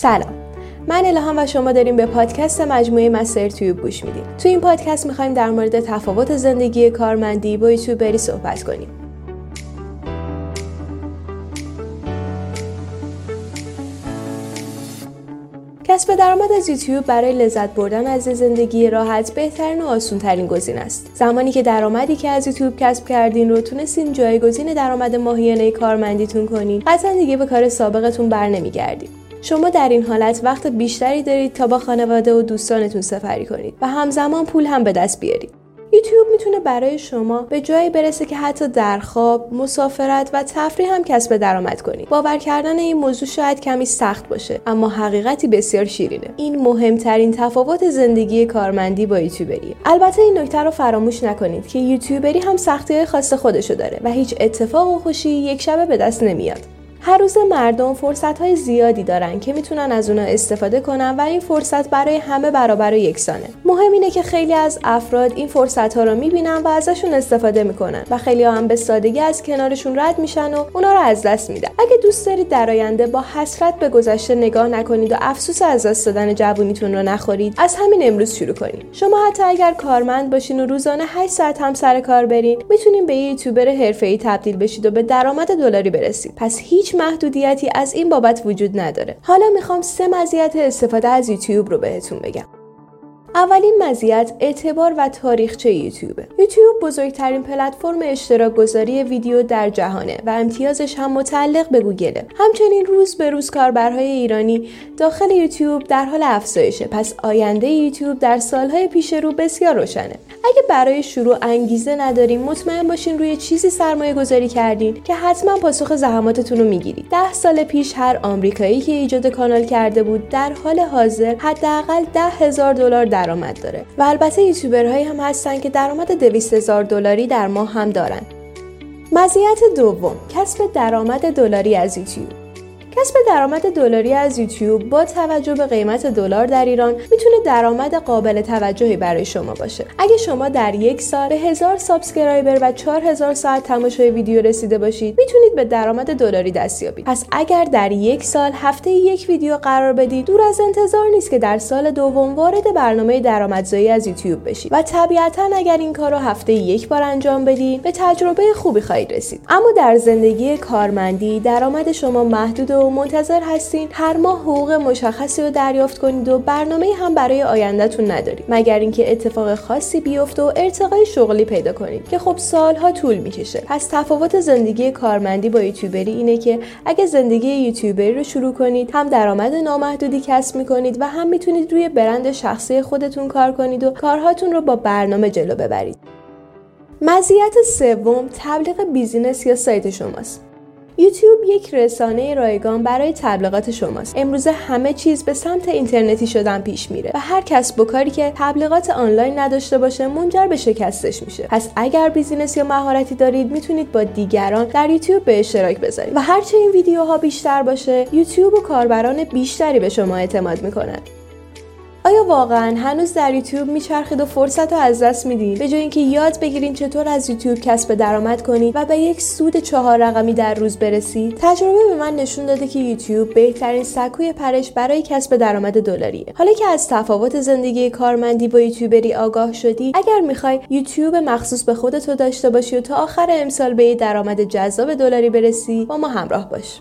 سلام. من الهام و شما داریم به پادکست مجموعه مستر تیوب گوش میدیم. تو این پادکست می‌خوایم در مورد تفاوت زندگی کارمندی با یوتیوبری صحبت کنیم. کسب درآمد از یوتیوب برای لذت بردن از زندگی راحت بهترین و آسونترین گزینه است. زمانی که درآمدی که از یوتیوب کسب کردین رو تونستین جایگزین درآمد ماهیانه کارمندیتون کنین قطعا دیگه به کار سابقتون بر نمیگردید شما در این حالت وقت بیشتری دارید تا با خانواده و دوستانتون سفری کنید و همزمان پول هم به دست بیارید یوتیوب می‌تونه برای شما به جایی برسه که حتی در خواب، مسافرت و تفریح هم کسب درآمد کنید. باور کردن این موضوع شاید کمی سخت باشه، اما حقیقتی بسیار شیرینه. این مهمترین تفاوت زندگی کارمندی با یوتیوبریه. البته این نکته رو فراموش نکنید که یوتیوبری هم سختی خاص خودشو داره و هیچ اتفاق و خوشی یک شبه به دست نمیاد. هر روز مردم فرصت های زیادی دارن که می‌تونن از اونا استفاده کنن و این فرصت برای همه برابر و یکسانه. مهم اینه که خیلی از افراد این فرصت ها رو می‌بینن و ازشون استفاده می‌کنن و خیلی ها هم به سادگی از کنارشون رد میشن و اونا رو از دست میدن. اگه دوست دارید در آینده با حسرت به گذشته نگاه نکنید و افسوس از دست دادن جوونیتون رو نخورید از همین امروز شروع کنید شما حتی اگر کارمند باشین و روزانه 8 ساعت هم سر کار برین می‌تونین به یه یوتیوبر حرفه‌ای تبدیل بشید و به درآمد دلاری برسید. پس هیچ محدودیتی از این بابت وجود نداره. حالا می‌خوام سه مزیت استفاده از یوتیوب رو بهتون بگم. اولین مزیت اعتبار و تاریخچه یوتیوب یوتیوب بزرگترین پلتفرم اشتراک گذاری ویدیو در جهانه و امتیازش هم متعلق به گوگله همچنین روز به روز کاربرهای ایرانی داخل یوتیوب در حال افزایشه. پس آینده یوتیوب در سالهای پیش رو بسیار روشنه. اگه برای شروع انگیزه نداریم مطمئن باشین روی چیزی سرمایه گذاری کردین که حتما پاسخ زحماتتون رو می‌گیرید. ده سال پیش هر آمریکایی که ایجاد کانال کرده بود در حال حاضر حداقل ده هزار دلار درآمد داره و البته یوتیوبرهایی هم هستن که درآمد دویست هزار دلاری در ماه هم دارن. مزیت دوم کسب درآمد دلاری از یوتیوب. کسب درآمد دلاری از یوتیوب با توجه به قیمت دلار در ایران می‌تونه درآمد قابل توجهی برای شما باشه. اگه شما در یک سال هزار subscriber و 4000 ساعت تماشای ویدیو رسیده باشید می‌تونید به درآمد دلاری دست یابید. پس اگر در یک سال هفته یک ویدیو قرار بدید دور از انتظار نیست که در سال دوم وارد برنامه درآمدزایی از یوتیوب بشید. و طبیعتا اگر این کار رو هفته یک بار انجام بدید به تجربه خوبی خواهید رسید. اما در زندگی کارمندی درآمد شما محدود منتظر هستین هر ماه حقوق مشخصی رو دریافت کنید و برنامه هم برای آیندهتون ندارید مگر اینکه اتفاق خاصی بیفته و ارتقای شغلی پیدا کنید که خب سالها طول می‌کشه. پس تفاوت زندگی کارمندی با یوتیوبری اینه که اگه زندگی یوتیوبری رو شروع کنید هم درآمد نامحدودی کسب می‌کنید و هم می‌تونید روی برند شخصی خودتون کار کنید و کارهاتون رو با برنامه جلو ببرید. مزیت سوم تبلیغ business یا سایت شماست. یوتیوب یک رسانه رایگان برای تبلیغات شماست. امروزه همه چیز به سمت اینترنتی شدن پیش میره و هر کسب و کاری که تبلیغات آنلاین نداشته باشه منجر به شکستش میشه. پس اگر business یا مهارتی دارید می‌تونید با دیگران در یوتیوب به اشتراک بذارید. و هرچه این ویدیوها بیشتر باشه یوتیوب و کاربران بیشتری به شما اعتماد می‌کنند آیا واقعا هنوز در یوتیوب میچرخید و فرصت رو از دست میدین؟ به جای اینکه یاد بگیرین چطور از یوتیوب کسب درآمد کنید و به یک سود چهار رقمی در روز برسید؟ تجربه به من نشون داده که یوتیوب بهترین سکوی پرش برای کسب درآمد دلاریه. حالا که از تفاوت زندگی کارمندی با یوتیوبری آگاه شدی اگر می‌خوای یوتیوب مخصوص به خودت داشته باشی و تا آخر امسال به درآمد جذاب دلاری برسی با ما همراه باش.